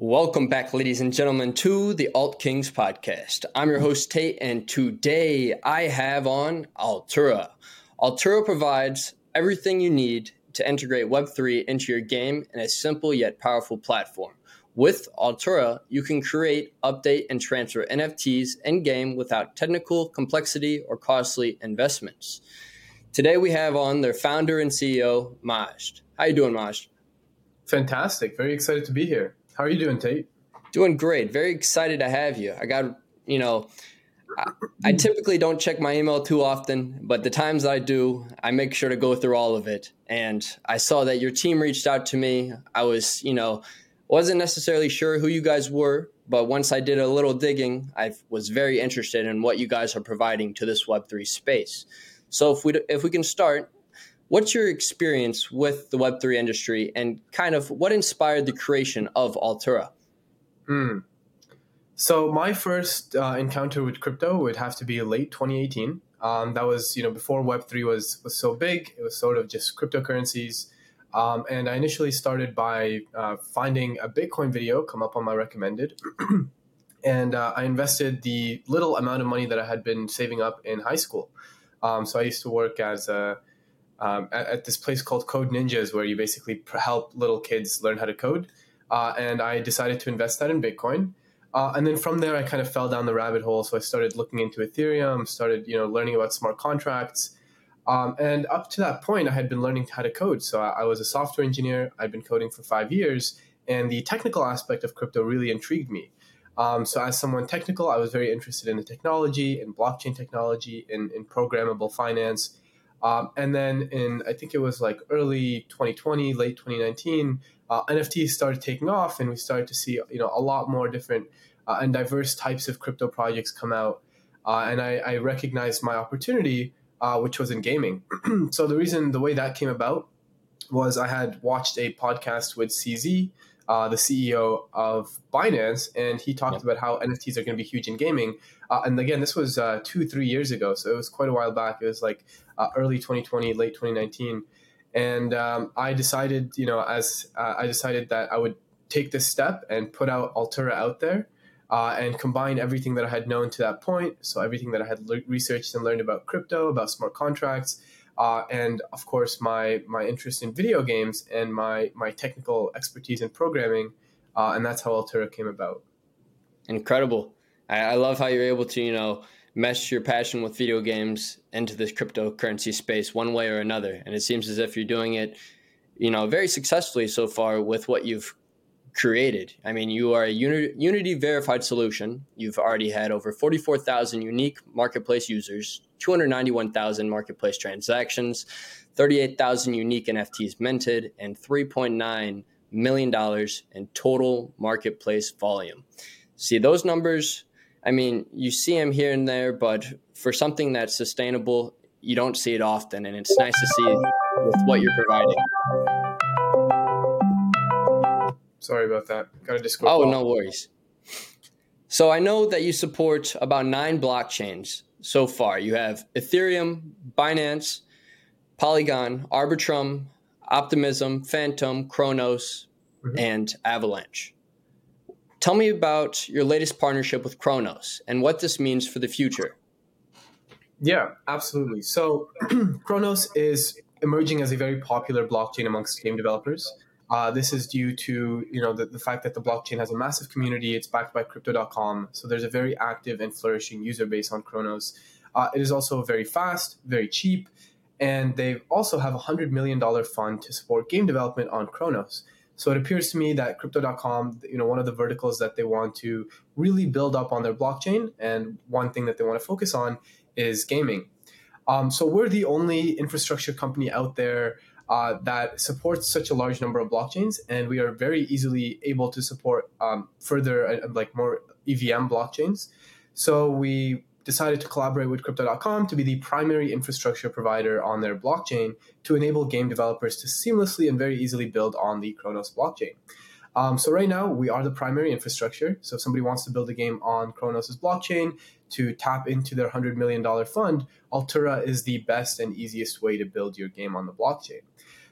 Welcome back, ladies and gentlemen, to the Alt Kings podcast. I'm your host, Tate, and today I have on Altura. Altura provides everything you need to integrate Web3 into your game in a simple yet powerful platform. With Altura, you can create, update, and transfer NFTs in game without technical complexity or costly investments. Today we have on their founder and CEO, Majd. How you doing, Majd? Fantastic. Very excited to be here. How are you doing, Tate? Doing great. Very excited to have you. I got, you know, I, I, typically don't check my email too often, but the times I do, I make sure to go through all of it. And I saw that your team reached out to me. I was, you know, wasn't necessarily sure who you guys were, but once I did a little digging, I was very interested in what you guys are providing to this Web3 space. So if we if we can start, What's your experience with the Web3 industry and kind of what inspired the creation of Altura? Mm. So my first uh, encounter with crypto would have to be late 2018. Um, that was, you know, before Web3 was, was so big. It was sort of just cryptocurrencies. Um, and I initially started by uh, finding a Bitcoin video come up on my recommended. and uh, I invested the little amount of money that I had been saving up in high school. Um, so I used to work as a um, at, at, this place called Code Ninjas, where you basically help little kids learn how to code. Uh, and I decided to invest that in Bitcoin. Uh, and then from there, I kind of fell down the rabbit hole. So I started looking into Ethereum, started you know learning about smart contracts. Um, and up to that point, I had been learning how to code. So I, I was a software engineer. I'd been coding for five years, and the technical aspect of crypto really intrigued me. Um, so as someone technical, I was very interested in the technology, in blockchain technology, in, in programmable finance, um, and then in, I think it was like early 2020, late 2019, uh, NFTs started taking off and we started to see, you know, a lot more different uh, and diverse types of crypto projects come out. Uh, and I, I, recognized my opportunity, uh, which was in gaming. so the reason, the way that came about was I had watched a podcast with CZ, uh, the CEO of Binance, and he talked about how NFTs are going to be huge in gaming. Uh, and again, this was uh, two, three years ago, so it was quite a while back. It was like uh, early 2020, late 2019, and um, I decided, you know, as uh, I decided that I would take this step and put out Altura out there. Uh, and combine everything that I had known to that point. So, everything that I had le- researched and learned about crypto, about smart contracts, uh, and of course my my interest in video games and my my technical expertise in programming, uh, and that's how Altura came about. Incredible! I, I, love how you're able to you know mesh your passion with video games into this cryptocurrency space one way or another, and it seems as if you're doing it, you know, very successfully so far with what you've created. I mean, you are a Unity verified solution. You've already had over 44,000 unique marketplace users, 291,000 marketplace transactions, 38,000 unique NFTs minted, and $3.9 million in total marketplace volume. See, those numbers, I mean, you see them here and there, but for something that's sustainable, you don't see it often. And it's nice to see with what you're providing. Sorry about that. Got a Discord. Oh, no worries. So I know that you support about nine blockchains so far. You have Ethereum, Binance, Polygon, Arbitrum, Optimism, Fantom, Cronos, mm-hmm. and Avalanche. Tell me about your latest partnership with Cronos and what this means for the future. Yeah, absolutely. So, Cronos is emerging as a very popular blockchain amongst game developers. Uh, this is due to you know the, the fact that the blockchain has a massive community. It's backed by Crypto.com, so there's a very active and flourishing user base on Cronos. Uh, it is also very fast, very cheap, and they also have a hundred million dollar fund to support game development on Cronos. So it appears to me that Crypto.com, you know, one of the verticals that they want to really build up on their blockchain, and one thing that they want to focus on is gaming. Um, so we're the only infrastructure company out there uh, that supports such a large number of blockchains, and we are very easily able to support um, further uh, like more EVM blockchains. So we decided to collaborate with Crypto.com to be the primary infrastructure provider on their blockchain to enable game developers to seamlessly and very easily build on the Cronos blockchain. Um, so right now we are the primary infrastructure. So if somebody wants to build a game on Cronos' blockchain to tap into their $100 million fund, Altura is the best and easiest way to build your game on the blockchain.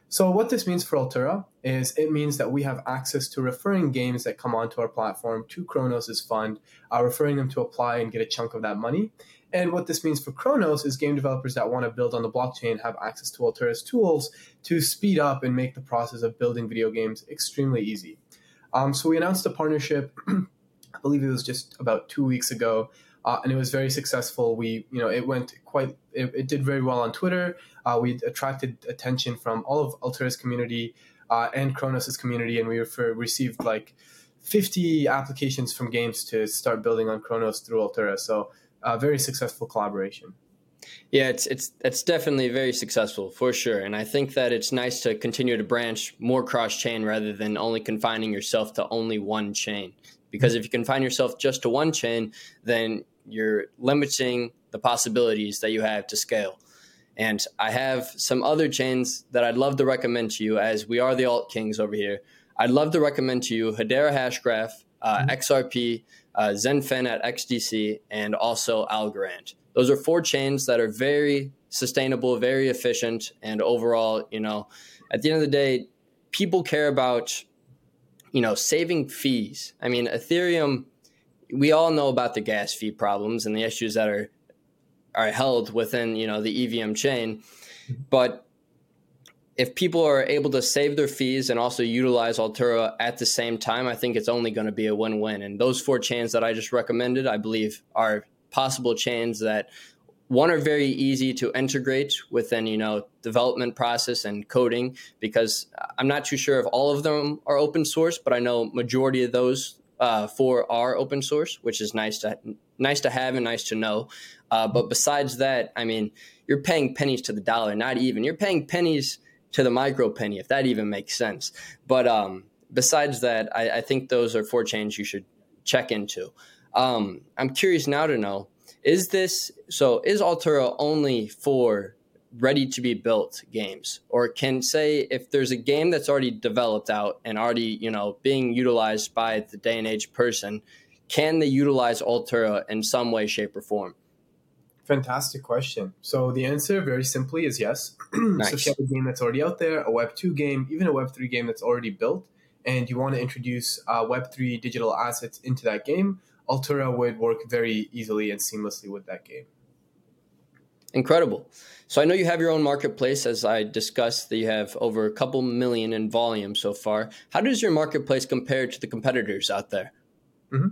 So what this means for Altura is it means that we have access to referring games that come onto our platform to Cronos' fund, uh, referring them to apply and get a chunk of that money. And what this means for Cronos is game developers that want to build on the blockchain have access to Altura's tools to speed up and make the process of building video games extremely easy. Um, so we announced a partnership, I believe it was just about two weeks ago, uh, and it was very successful. We, you know, it went quite, it, it did very well on Twitter. Uh, we attracted attention from all of Altura's community uh, and Cronos' community, and we refer, received like 50 applications from games to start building on Cronos through Altura. So a very successful collaboration. Yeah, it's it's it's definitely very successful for sure, and I think that it's nice to continue to branch more cross chain rather than only confining yourself to only one chain. Because if you confine yourself just to one chain, then you're limiting the possibilities that you have to scale. And I have some other chains that I'd love to recommend to you, as we are the alt kings over here. I'd love to recommend to you Hedera Hashgraph, uh, mm-hmm. XRP, uh, XinFin at XDC, and also Algorand. Those are four chains that are very sustainable, very efficient, and overall, you know, at the end of the day, people care about, you know, saving fees. I mean, Ethereum, we all know about the gas fee problems and the issues that are are held within, you know, the EVM chain, but if people are able to save their fees and also utilize Altura at the same time, I think it's only going to be a win win. And those four chains that I just recommended, I believe, are possible chains that one are very easy to integrate within you know development process and coding because i'm not too sure if all of them are open source but i know majority of those uh, four are open source which is nice to nice to have and nice to know uh, but besides that i mean you're paying pennies to the dollar not even you're paying pennies to the micro penny, if that even makes sense. But um, besides that, I, I, think those are four chains you should check into. Um, I'm curious now to know is this so? Is Altura only for ready to be built games, or can say if there's a game that's already developed out and already you know being utilized by the day and age person, can they utilize Altura in some way, shape, or form? Fantastic question. So the answer, very simply, is yes. nice. so if you have a game that's already out there, a Web two game, even a Web three game that's already built, and you want to introduce uh, Web three digital assets into that game, Altura would work very easily and seamlessly with that game. Incredible. So I know you have your own marketplace, as I discussed, that you have over a couple million in volume so far. How does your marketplace compare to the competitors out there? Mm-hmm.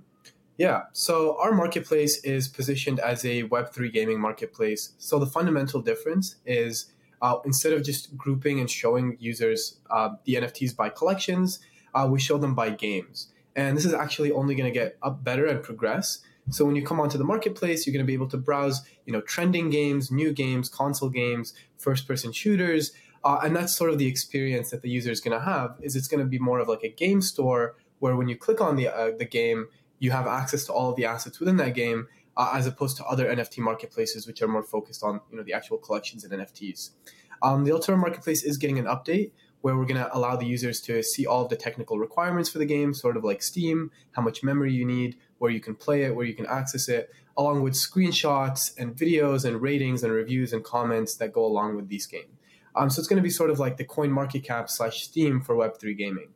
Yeah, so our marketplace is positioned as a Web3 gaming marketplace. So the fundamental difference is uh, instead of just grouping and showing users uh, the NFTs by collections, uh, we show them by games. And this is actually only going to get up better and progress. So when you come onto the marketplace, you're going to be able to browse, you know, trending games, new games, console games, first-person shooters, uh, and that's sort of the experience that the user is going to have. Is it's going to be more of like a game store where when you click on the uh, the game, you have access to all of the assets within that game, uh, as opposed to other NFT marketplaces, which are more focused on you know the actual collections and NFTs. Um, the Altura marketplace is getting an update where we're going to allow the users to see all of the technical requirements for the game, sort of like Steam, how much memory you need, where you can play it, where you can access it, along with screenshots and videos and ratings and reviews and comments that go along with these games. Um, so it's going to be sort of like the Coin Market Cap slash Steam for Web3 gaming.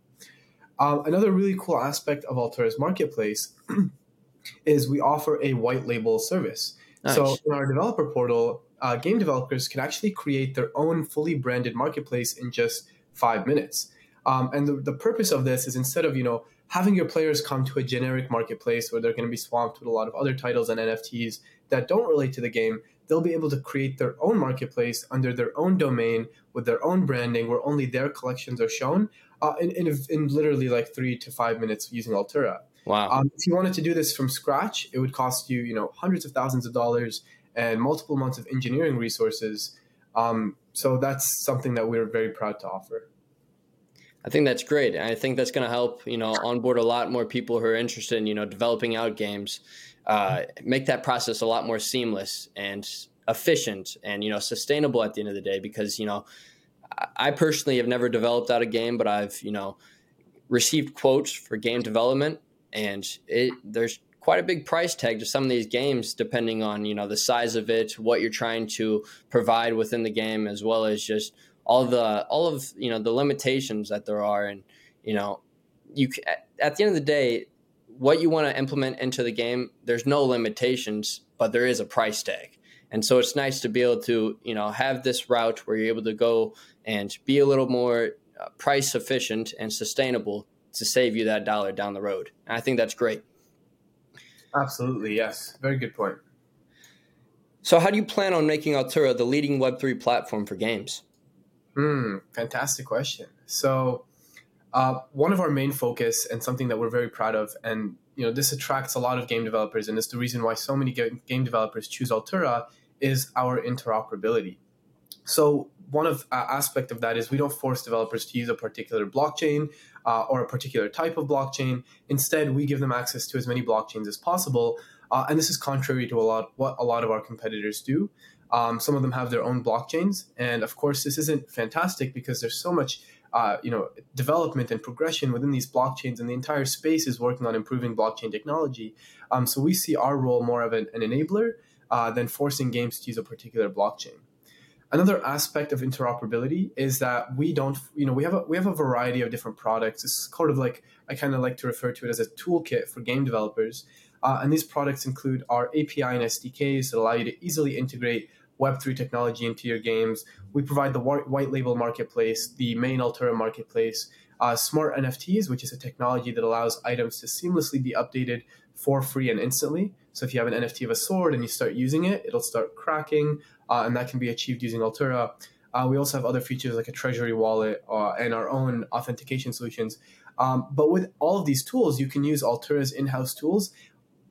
Um, another really cool aspect of Altura's marketplace is we offer a white label service. Nice. So in our developer portal, uh, game developers can actually create their own fully branded marketplace in just five minutes. Um, and the, the purpose of this is instead of you know having your players come to a generic marketplace where they're going to be swamped with a lot of other titles and NFTs that don't relate to the game, they'll be able to create their own marketplace under their own domain with their own branding where only their collections are shown uh, in, in, in, literally like three to five minutes using Altura. Wow. Um, if you wanted to do this from scratch, it would cost you, you know, hundreds of thousands of dollars and multiple months of engineering resources. Um, so that's something that we're very proud to offer. I think that's great. I think that's going to help, you know, onboard a lot more people who are interested in, you know, developing out games, uh, make that process a lot more seamless and efficient and, you know, sustainable at the end of the day because, you know, I personally have never developed out a game, but I've you know received quotes for game development, and it there's quite a big price tag to some of these games depending on you know the size of it, what you're trying to provide within the game, as well as just all the all of you know the limitations that there are, and you know you at the end of the day, what you want to implement into the game, there's no limitations, but there is a price tag. And so it's nice to be able to, you know, have this route where you're able to go and be a little more uh, price efficient and sustainable to save you that dollar down the road. And I think that's great. Absolutely, yes. Very good point. So, how do you plan on making Altura the leading Web3 platform for games? Hmm, fantastic question. So, uh, one of our main focus and something that we're very proud of, and you know this attracts a lot of game developers, and it's the reason why so many game developers choose Altura, is our interoperability. So one of uh, aspect of that is we don't force developers to use a particular blockchain uh, or a particular type of blockchain. Instead, we give them access to as many blockchains as possible, uh, and this is contrary to a lot what a lot of our competitors do. Um, some of them have their own blockchains, and of course, this isn't fantastic because there's so much uh, you know development and progression within these blockchains, and the entire space is working on improving blockchain technology. Um, so we see our role more of an, an enabler uh, than forcing games to use a particular blockchain. Another aspect of interoperability is that we don't, you know, we have a, we have a variety of different products. It's sort of like I kind of like to refer to it as a toolkit for game developers. Uh, and these products include our API and SDKs that allow you to easily integrate Web3 technology into your games. We provide the white label marketplace, the main Altura marketplace, uh, smart NFTs, which is a technology that allows items to seamlessly be updated for free and instantly. So if you have an NFT of a sword and you start using it, it'll start cracking, uh, and that can be achieved using Altura. Uh, we also have other features like a treasury wallet uh, and our own authentication solutions. Um, but with all of these tools, you can use Altura's in-house tools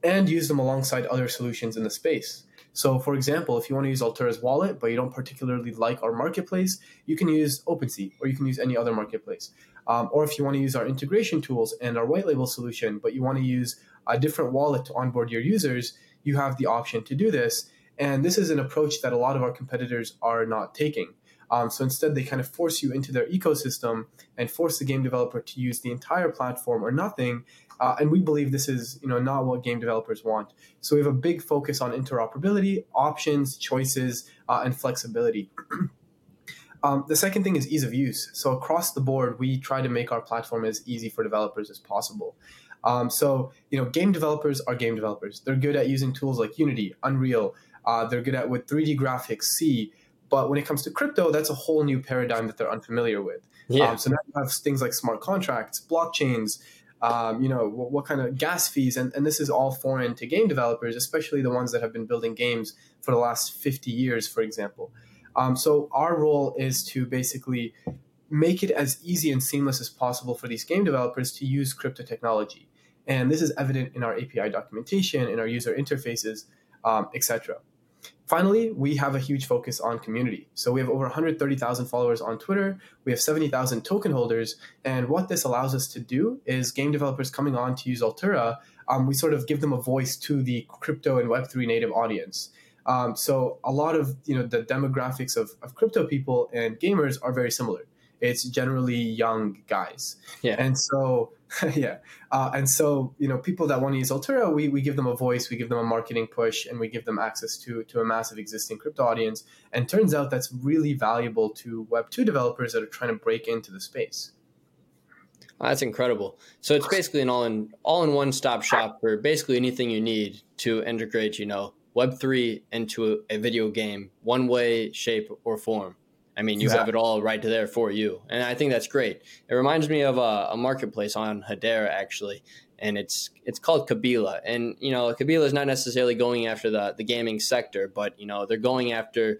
and use them alongside other solutions in the space. So, for example, if you want to use Altura's wallet, but you don't particularly like our marketplace, you can use OpenSea or you can use any other marketplace. Um, or if you want to use our integration tools and our white label solution, but you want to use a different wallet to onboard your users, you have the option to do this. And this is an approach that a lot of our competitors are not taking. Um, so instead, they kind of force you into their ecosystem and force the game developer to use the entire platform or nothing. Uh, and we believe this is, you know, not what game developers want. So we have a big focus on interoperability, options, choices, uh, and flexibility. um, the second thing is ease of use. So across the board, we try to make our platform as easy for developers as possible. Um, so you know, game developers are game developers. They're good at using tools like Unity, Unreal. Uh, they're good at with 3D graphics, C. But when it comes to crypto, that's a whole new paradigm that they're unfamiliar with. Yeah. Um, so now you have things like smart contracts, blockchains, um, you know, what, what, kind of gas fees, and, and this is all foreign to game developers, especially the ones that have been building games for the last 50 years, for example. Um, so our role is to basically make it as easy and seamless as possible for these game developers to use crypto technology. And this is evident in our API documentation, in our user interfaces, um, etc. Finally, we have a huge focus on community. So we have over 130,000 followers on Twitter. We have 70,000 token holders. And what this allows us to do is game developers coming on to use Altura, um, we sort of give them a voice to the crypto and Web3 native audience. Um, so a lot of you know the demographics of, of crypto people and gamers are very similar. It's generally young guys. Yeah. And so yeah. Uh, and so, you know, people that want to use Altura, we, we give them a voice, we give them a marketing push, and we give them access to, to a massive existing crypto audience. And turns out that's really valuable to Web2 developers that are trying to break into the space. that's incredible. So it's basically an all in all in one stop shop for basically anything you need to integrate, you know, Web3 into a, a video game, one way, shape, or form. I mean, you exactly. have it all right there for you, and I think that's great. It reminds me of a, a, marketplace on Hedera actually, and it's it's called Kabila. And you know, Kabila is not necessarily going after the the gaming sector, but you know, they're going after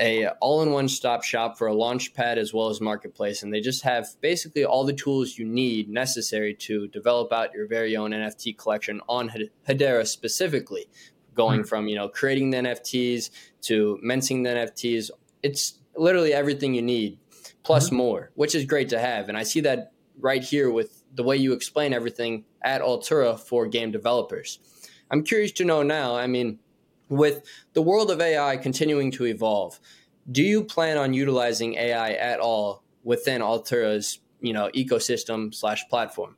a all-in-one stop shop for a launch pad as well as marketplace and they just have basically all the tools you need necessary to develop out your very own nft collection on hedera specifically going mm-hmm. from you know creating the nfts to minting the nfts it's literally everything you need plus mm-hmm. more, which is great to have. And I see that right here with the way you explain everything at Altura for game developers. I'm curious to know now, I mean, with the world of AI continuing to evolve, do you plan on utilizing AI at all within Altura's, you know, ecosystem slash platform?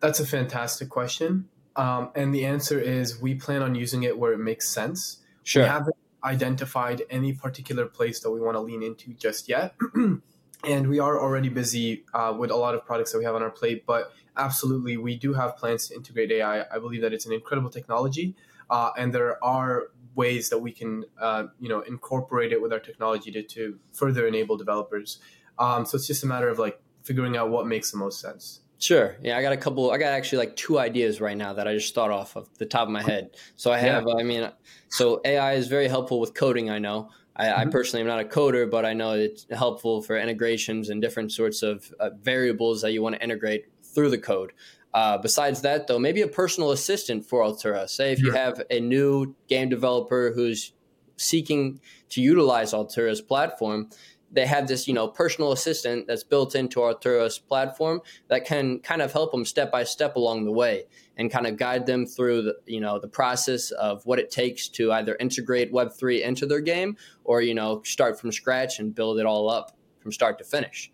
That's a fantastic question. Um, and the answer is we plan on using it where it makes sense. Sure. We haven't identified any particular place that we want to lean into just yet. and we are already busy uh, with a lot of products that we have on our plate, but absolutely, we do have plans to integrate AI. I believe that it's an incredible technology, uh, and there are ways that we can, uh, you know, incorporate it with our technology to, to further enable developers. Um, so it's just a matter of like figuring out what makes the most sense. Sure. Yeah, I got a couple. I got actually like two ideas right now that I just thought off of the top of my head. So I have. Yeah. I mean, so AI is very helpful with coding. I know. I, mm-hmm. I, personally am not a coder, but I know it's helpful for integrations and different sorts of uh, variables that you want to integrate through the code. Uh, besides that, though, maybe a personal assistant for Altura. Say if you have a new game developer who's seeking to utilize Altura's platform, they have this, you know, personal assistant that's built into our Altura's platform that can kind of help them step by step along the way and kind of guide them through the, you know, the process of what it takes to either integrate Web3 into their game or, you know, start from scratch and build it all up from start to finish.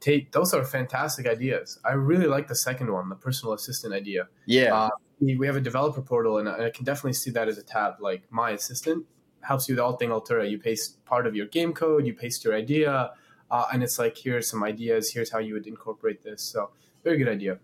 Tate, those are fantastic ideas. I really like the second one, the personal assistant idea. Yeah. Uh, we have a developer portal, and I can definitely see that as a tab, like my assistant helps you with all thing Altura. You paste part of your game code, you paste your idea, uh, and it's like here's some ideas. Here's how you would incorporate this. So very good idea.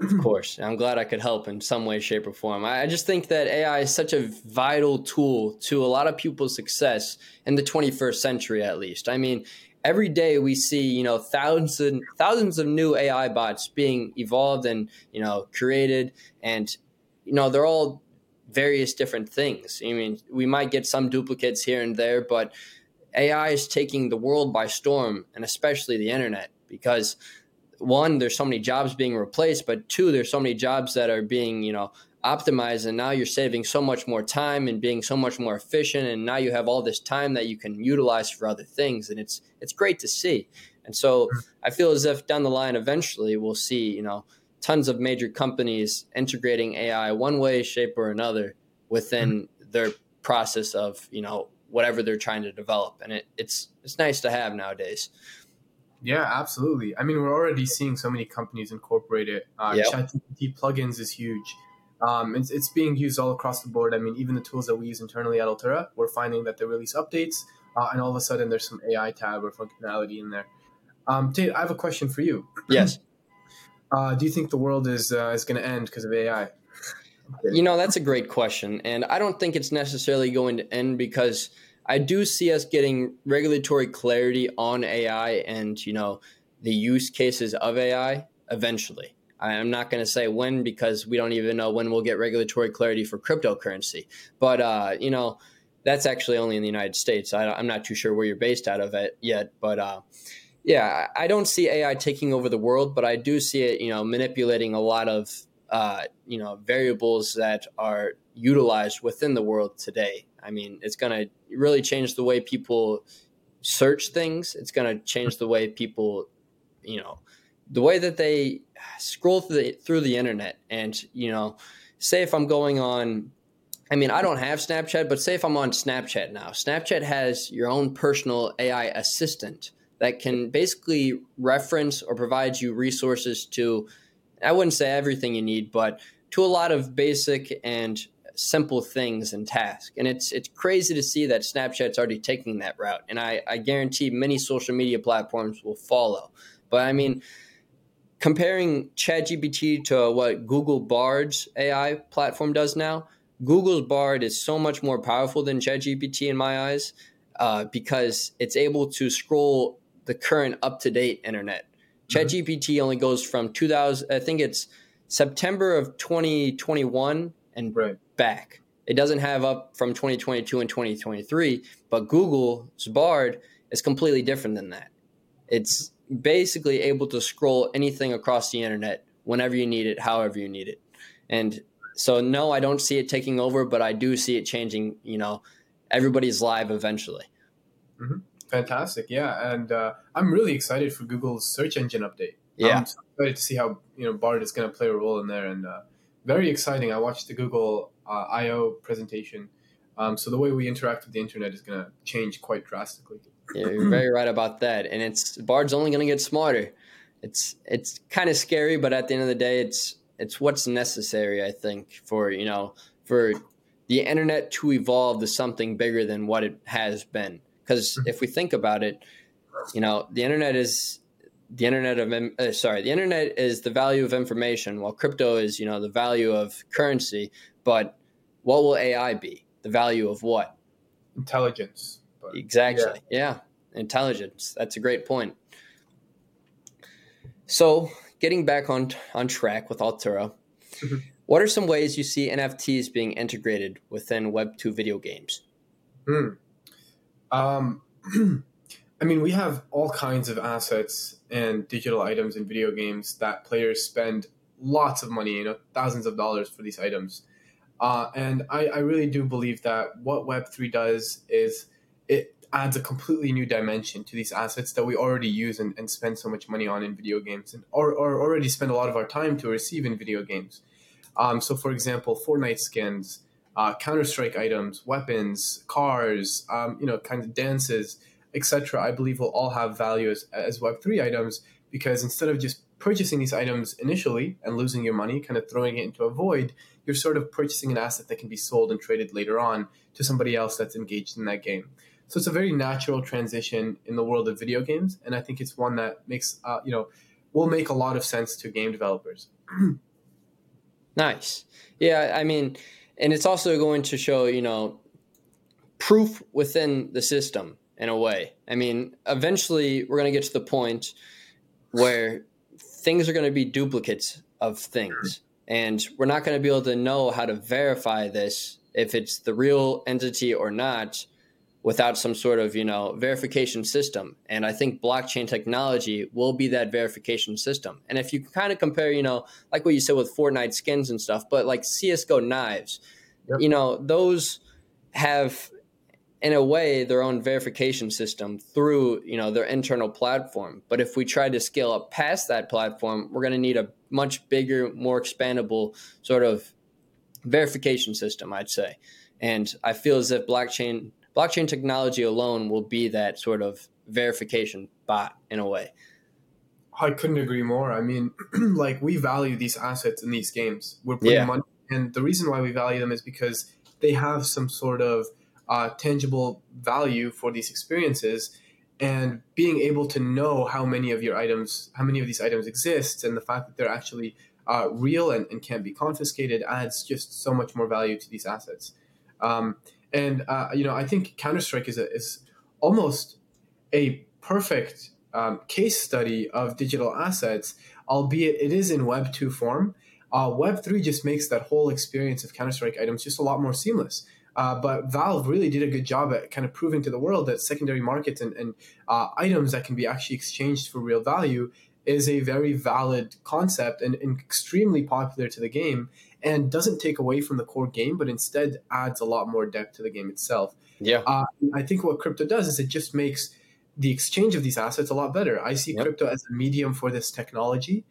of course, I'm glad I could help in some way, shape, or form. I just think that AI is such a vital tool to a lot of people's success in the 21st century, at least. I mean. Every day we see, you know, thousands and thousands of new AI bots being evolved and, you know, created and you know, they're all various different things. I mean, we might get some duplicates here and there, but AI is taking the world by storm, and especially the internet, because one, there's so many jobs being replaced, but two, there's so many jobs that are being, you know, optimized, and now you're saving so much more time and being so much more efficient, and now you have all this time that you can utilize for other things, and it's it's great to see. And so hmm. I feel as if down the line, eventually, we'll see, you know, tons of major companies integrating AI one way, shape, or another within mm-hmm. their process of you know whatever they're trying to develop, and it, it's it's nice to have nowadays. Yeah, absolutely. I mean, we're already seeing so many companies incorporate it. Uh, yep. ChatGPT plugins is huge. Um, it's, it's being used all across the board. I mean, even the tools that we use internally at Altura, we're finding that they release updates, uh, and all of a sudden there's some AI tab or functionality in there. Um, Tate, I have a question for you. Yes. Uh, do you think the world is uh, is going to end because of AI? You know, that's a great question, and I don't think it's necessarily going to end because I do see us getting regulatory clarity on AI and you know the use cases of AI eventually. I'm not going to say when because we don't even know when we'll get regulatory clarity for cryptocurrency. But uh, you know, that's actually only in the United States. I, am not too sure where you're based out of it yet, but uh, yeah, I don't see AI taking over the world, but I do see it, you know, manipulating a lot of, uh, you know, variables that are utilized within the world today. I mean, it's going to really change the way people search things. It's going to change the way people, you know, the way that they scroll through the, through the internet. And, you know, say if I'm going on, I mean, I don't have Snapchat, but say if I'm on Snapchat now, Snapchat has your own personal AI assistant that can basically reference or provide you resources to, I wouldn't say everything you need, but to a lot of basic and simple things and tasks. And it's it's crazy to see that Snapchat's already taking that route. And I, I guarantee many social media platforms will follow. But I mean, comparing ChatGPT to what Google Bard's AI platform does now, Google's Bard is so much more powerful than ChatGPT in my eyes uh, because it's able to scroll the current up to date internet. Mm-hmm. ChatGPT only goes from 2000, I think it's September of 2021 and right. back. It doesn't have up from 2022 and 2023, but Google's Bard is completely different than that. It's basically able to scroll anything across the internet whenever you need it, however you need it. And so, no, I don't see it taking over, but I do see it changing, you know, everybody's live eventually. Mm-hmm. Fantastic, yeah, and uh, I'm really excited for Google's search engine update. Yeah, I'm so excited to see how you know Bard is going to play a role in there, and uh, very exciting. I watched the Google uh, I/O presentation, um, so the way we interact with the internet is going to change quite drastically. Yeah, you're very right about that, and it's Bard's only going to get smarter. It's it's kind of scary, but at the end of the day, it's it's what's necessary. I think for you know for the internet to evolve to something bigger than what it has been. Because mm-hmm. if we think about it, you know, the internet is the internet of uh, sorry, the internet is the value of information, while crypto is you know the value of currency. But what will AI be? The value of what? Intelligence. But, exactly. Yeah. yeah, intelligence. That's a great point. So, getting back on on track with Altura, mm-hmm. what are some ways you see NFTs being integrated within Web two video games? Hmm. Um, I mean, we have all kinds of assets and digital items in video games that players spend lots of money, you know, thousands of dollars for these items. Uh, and I, I really do believe that what Web3 does is it adds a completely new dimension to these assets that we already use and, and spend so much money on in video games and or, or already spend a lot of our time to receive in video games. Um, so, for example, Fortnite skins, uh, Counter Strike items, weapons, cars, um, you know, kinds of dances, etc. I believe will all have value as, as Web3 items because instead of just purchasing these items initially and losing your money, kind of throwing it into a void, you're sort of purchasing an asset that can be sold and traded later on to somebody else that's engaged in that game. So it's a very natural transition in the world of video games, and I think it's one that makes uh, you know will make a lot of sense to game developers. nice, yeah. I mean, and it's also going to show you know proof within the system in a way. I mean, eventually we're going to get to the point where things are going to be duplicates of things. And we're not going to be able to know how to verify this if it's the real entity or not without some sort of, you know, verification system. And I think blockchain technology will be that verification system. And if you kind of compare, you know, like what you said with Fortnite skins and stuff, but like CS:GO knives, yep. you know, those have in a way their own verification system through you know their internal platform but if we try to scale up past that platform we're going to need a much bigger more expandable sort of verification system i'd say and i feel as if blockchain blockchain technology alone will be that sort of verification bot in a way. I couldn't agree more. I mean like we value these assets in these games. We're putting yeah. money and the reason why we value them is because they have some sort of uh, tangible value for these experiences. And being able to know how many of your items how many of these items exist and the fact that they're actually uh, real and, and can't be confiscated adds just so much more value to these assets. Um, and uh, you know i think counter-strike is, a, is almost a perfect um, case study of digital assets albeit it is in web 2 form. Uh, web 3 just makes that whole experience of counter-strike items just a lot more seamless. Uh, but Valve really did a good job at kind of proving to the world that secondary markets and, and uh, items that can be actually exchanged for real value is a very valid concept and, and, extremely popular to the game and doesn't take away from the core game, but instead adds a lot more depth to the game itself. Yeah. Uh, I think what crypto does is it just makes the exchange of these assets a lot better. I see yep. crypto as a medium for this technology.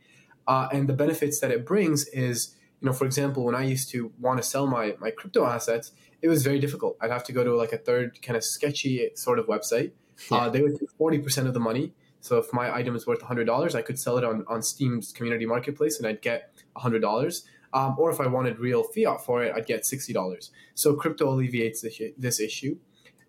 Uh, and the benefits that it brings is, you know, for example, when I used to want to sell my, my crypto assets, it was very difficult. I'd have to go to like a third kind of sketchy sort of website. Yeah. Uh, they would take forty percent of the money. So if my item is worth hundred dollars, I could sell it on on Steam's community marketplace, and I'd get hundred dollars. Um, or if I wanted real fiat for it, I'd get sixty dollars. So crypto alleviates this, this issue.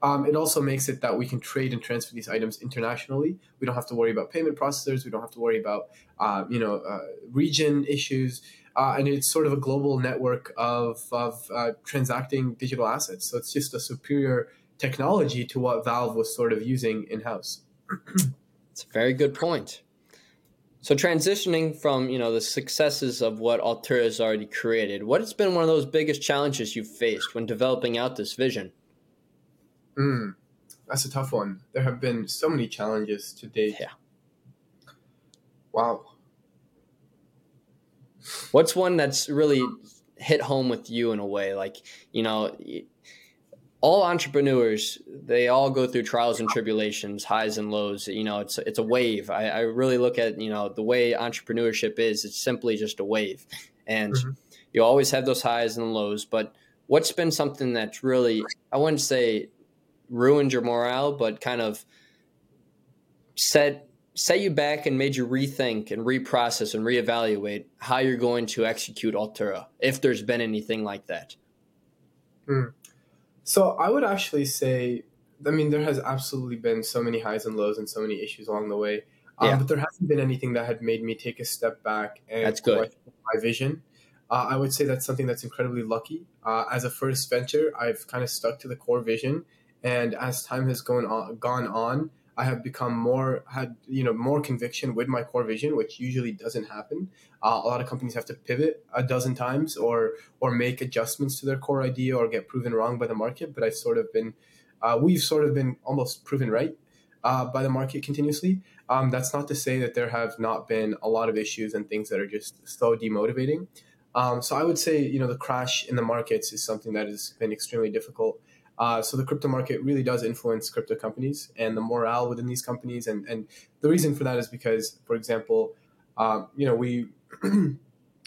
Um, it also makes it that we can trade and transfer these items internationally. We don't have to worry about payment processors. We don't have to worry about uh, you know uh, region issues uh, and it's sort of a global network of, of uh, transacting digital assets. So it's just a superior technology to what Valve was sort of using in house. It's a very good point. So transitioning from you know the successes of what Altura has already created, what has been one of those biggest challenges you've faced when developing out this vision? Mm, that's a tough one. There have been so many challenges to date. Yeah. Wow. What's one that's really hit home with you in a way? Like, you know, all entrepreneurs, they all go through trials and tribulations, highs and lows. You know, it's it's a wave. I, I really look at you know the way entrepreneurship is. It's simply just a wave, and mm-hmm. you always have those highs and lows. But what's been something that's really I wouldn't say ruined your morale, but kind of set set you back and made you rethink and reprocess and reevaluate how you're going to execute Altura, if there's been anything like that? Mm. So I would actually say, I mean, there has absolutely been so many highs and lows and so many issues along the way. Um, yeah. But there hasn't been anything that had made me take a step back and that's good. my vision. Uh, I would say that's something that's incredibly lucky. Uh, as a first venture, I've kind of stuck to the core vision, and as time has gone on, gone on, I have become more had you know more conviction with my core vision, which usually doesn't happen. Uh, a lot of companies have to pivot a dozen times or or make adjustments to their core idea or get proven wrong by the market. But I've sort of been, uh, we've sort of been almost proven right uh, by the market continuously. Um, that's not to say that there have not been a lot of issues and things that are just so demotivating. Um, so I would say you know the crash in the markets is something that has been extremely difficult. Uh, so the crypto market really does influence crypto companies and the morale within these companies. And, and the reason for that is because, for example, uh, you know, we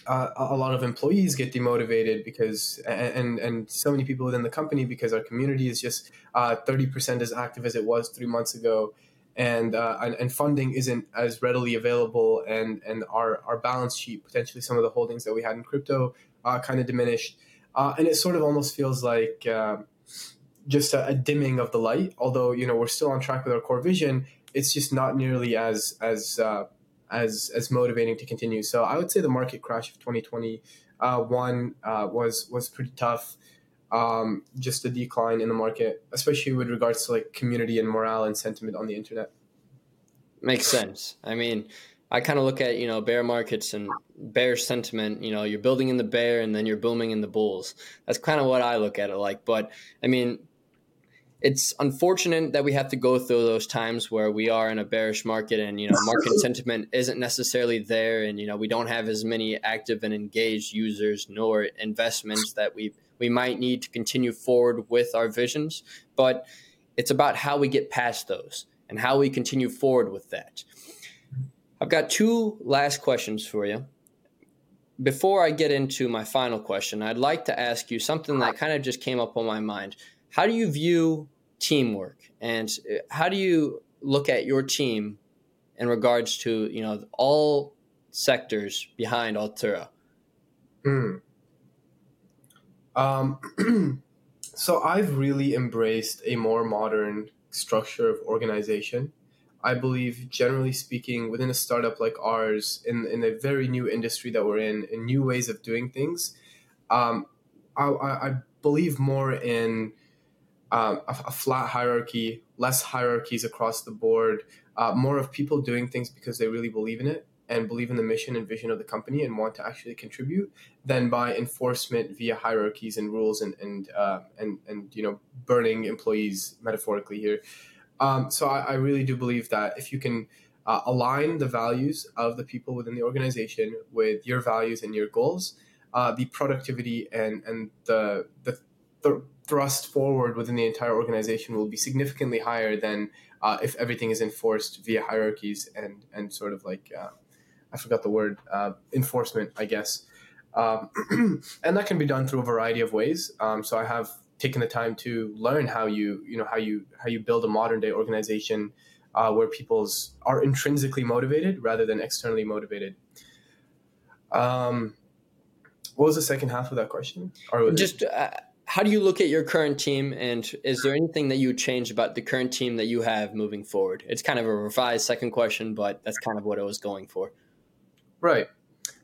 uh, a lot of employees get demotivated because and and so many people within the company because our community is just uh, thirty percent as active as it was three months ago. And, uh, and, and funding isn't as readily available, and and our our balance sheet potentially some of the holdings that we had in crypto kind of diminished, and it sort of almost feels like just a, a, dimming of the light. Although you know we're still on track with our core vision, it's just not nearly as as uh, as as motivating to continue. So I would say the market crash of 2021 uh, was was pretty tough. Um, just a decline in the market, especially with regards to like community and morale and sentiment on the internet. Makes sense. I mean, I kind of look at you know bear markets and bear sentiment. You know, you're building in the bear and then you're booming in the bulls. That's kind of what I look at it like. But I mean, it's unfortunate that we have to go through those times where we are in a bearish market and you know market sentiment isn't necessarily there and you know we don't have as many active and engaged users nor investments that we we might need to continue forward with our visions. But it's about how we get past those and how we continue forward with that. I've got two last questions for you. Before i get into my final question i'd like to ask you something that kind of just came up on my mind. How do you view teamwork and uh, how do you look at your team in regards to you know all sectors behind Altura? Mm. Um, so I've really embraced a more modern structure of organization. I believe, generally speaking, within a startup like ours, in, in a very new industry that we're in, in new ways of doing things, um, I, I, believe more in um, a, a, flat hierarchy, less hierarchies across the board, uh, more of people doing things because they really believe in it and believe in the mission and vision of the company and want to actually contribute than by enforcement via hierarchies and rules and and uh, and and you know burning employees metaphorically here. Um, so I, I, really do believe that if you can uh, align the values of the people within the organization with your values and your goals, uh, the productivity and and the the, the thrust forward within the entire organization will be significantly higher than uh, if everything is enforced via hierarchies and and sort of like uh, I forgot the word uh, enforcement, I guess. Um, and that can be done through a variety of ways. Um, so I have taken the time to learn how you you know how you how you build a modern day organization uh, where people's are intrinsically motivated rather than externally motivated. Um, what was the second half of that question? Or just. Uh, how do you look at your current team? And is there anything that you change about the current team that you have moving forward? It's kind of a revised second question but that's kind of what i was going for. Right.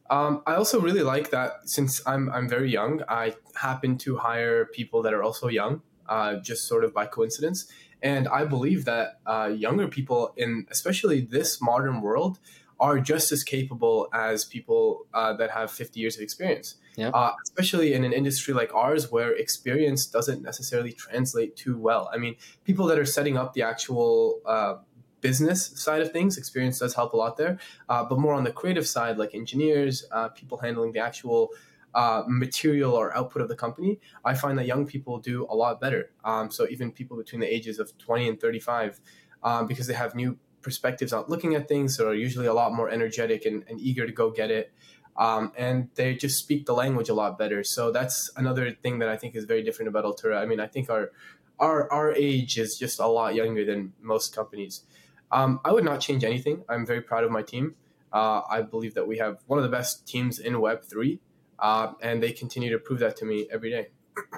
Um, i also really like that since i'm, I'm very young i happen to hire people that are also young uh, just sort of by coincidence. And i believe that uh, younger people in especially this modern world are just as capable as people uh, that have 50 years of experience yeah. Uh, especially in an industry like ours where experience doesn't necessarily translate too well. I mean, people that are setting up the actual uh, business side of things, experience does help a lot there. Uh, but more on the creative side, like engineers, uh, people handling the actual uh, material or output of the company, I find that young people do a lot better. Um, so even people between the ages of 20 and 35, um, because they have new perspectives on looking at things, are usually a lot more energetic and, and eager to go get it um, and they just speak the language a lot better. So that's another thing that I think is very different about Altura. I mean, I think our our our age is just a lot younger than most companies. Um, I would not change anything. I'm very proud of my team. Uh, I believe that we have one of the best teams in Web three, uh, and they continue to prove that to me every day.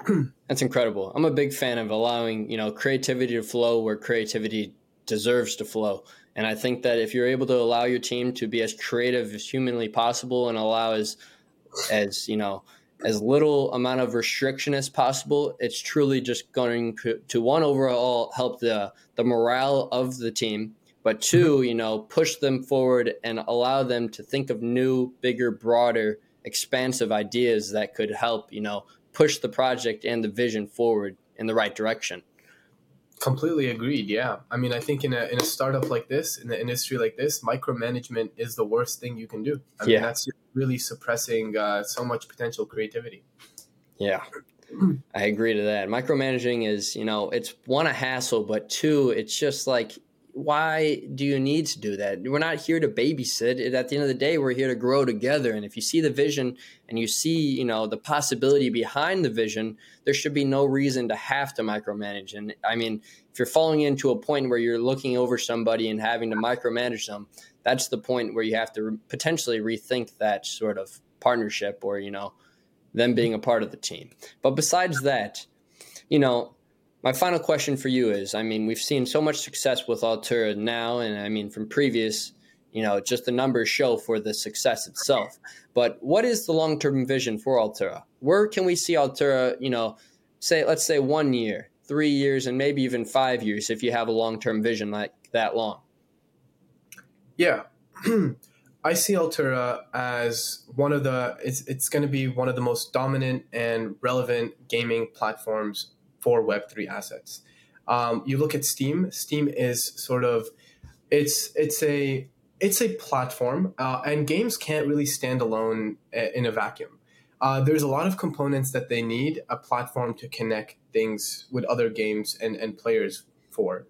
That's incredible. I'm a big fan of allowing, you know, creativity to flow where creativity deserves to flow. And I think that if you're able to allow your team to be as creative as humanly possible and allow as as, you know, as little amount of restriction as possible, it's truly just going to one overall help the the morale of the team, but 2 mm-hmm. you know, push them forward and allow them to think of new, bigger, broader, expansive ideas that could help, you know, push the project and the vision forward in the right direction. Completely agreed. Yeah, I mean, I think in a in a startup like this, in the industry like this, micromanagement is the worst thing you can do. I mean, yeah. that's really suppressing uh, so much potential creativity. Yeah, I agree to that. Micromanaging is, you know, it's one a hassle, but two, it's just like why do you need to do that? We're not here to babysit. At the end of the day, we're here to grow together. And if you see the vision and you see, you know, the possibility behind the vision, there should be no reason to have to micromanage. And I mean, if you're falling into a point where you're looking over somebody and having to micromanage them, that's the point where you have to re- potentially rethink that sort of partnership or, you know, them being a part of the team. But besides that, you know, my final question for you is I mean, we've seen so much success with Altura now, and I mean, from previous, you know, just the numbers show for the success itself. But what is the long term vision for Altura? Where can we see Altura, you know, say, let's say one year, three years, and maybe even five years if you have a long term vision like that long? Yeah. I see Altura as one of the it's it's going to be one of the most dominant and relevant gaming platforms for Web3 assets. Um, you look at Steam. Steam is sort of it's it's a it's a platform, uh, and games can't really stand alone in a vacuum. Uh, there's a lot of components that they need a platform to connect things with other games and, and players for.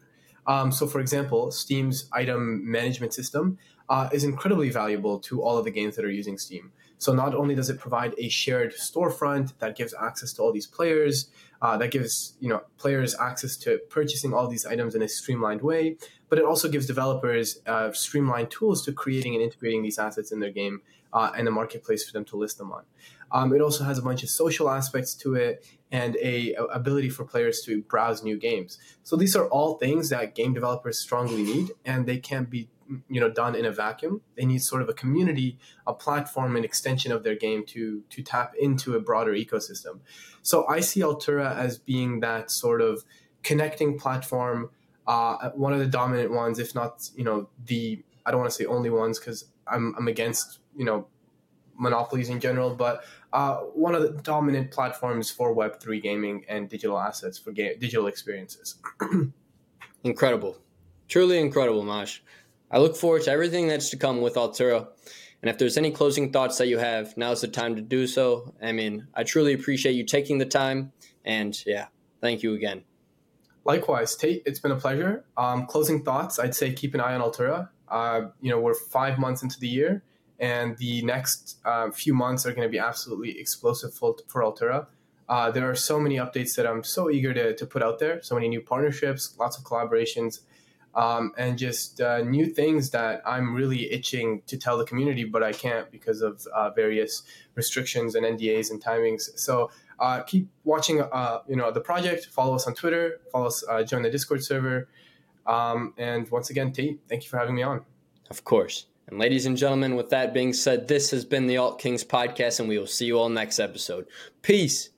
Um, so, for example, Steam's item management system uh, is incredibly valuable to all of the games that are using Steam. So, not only does it provide a shared storefront that gives access to all these players, uh, that gives you know players access to purchasing all these items in a streamlined way, but it also gives developers uh, streamlined tools to creating and integrating these assets in their game uh, and a marketplace for them to list them on. Um, it also has a bunch of social aspects to it and a, a, ability for players to browse new games. So these are all things that game developers strongly need, and they can't be you know done in a vacuum. They need sort of a community, a platform, an extension of their game to to tap into a broader ecosystem. So I see Altura as being that sort of connecting platform, uh, one of the dominant ones, if not you know the I don't want to say only ones because I'm I'm against you know monopolies in general, but uh, one of the dominant platforms for Web three gaming and digital assets for ga- digital experiences. incredible, truly incredible, Mash. I look forward to everything that's to come with Altura. And if there's any closing thoughts that you have, now's the time to do so. I mean, I truly appreciate you taking the time. And yeah, thank you again. Likewise, Tate, it's been a pleasure. Um, closing thoughts, I'd say keep an eye on Altura. Uh, you know, we're five months into the year, and the next uh, few months are going to be absolutely explosive for, for Altura. Uh, there are so many updates that I'm so eager to, to put out there, so many new partnerships, lots of collaborations um, and just uh, new things that I'm really itching to tell the community, but I can't because of uh, various restrictions and NDAs and timings. So uh, keep watching, uh, you know, the project. Follow us on Twitter. Follow us. Uh, join the Discord server. Um, and once again, Tate, thank you for having me on. Of course. And ladies and gentlemen, with that being said, this has been the Alt Kings podcast, and we will see you all next episode. Peace.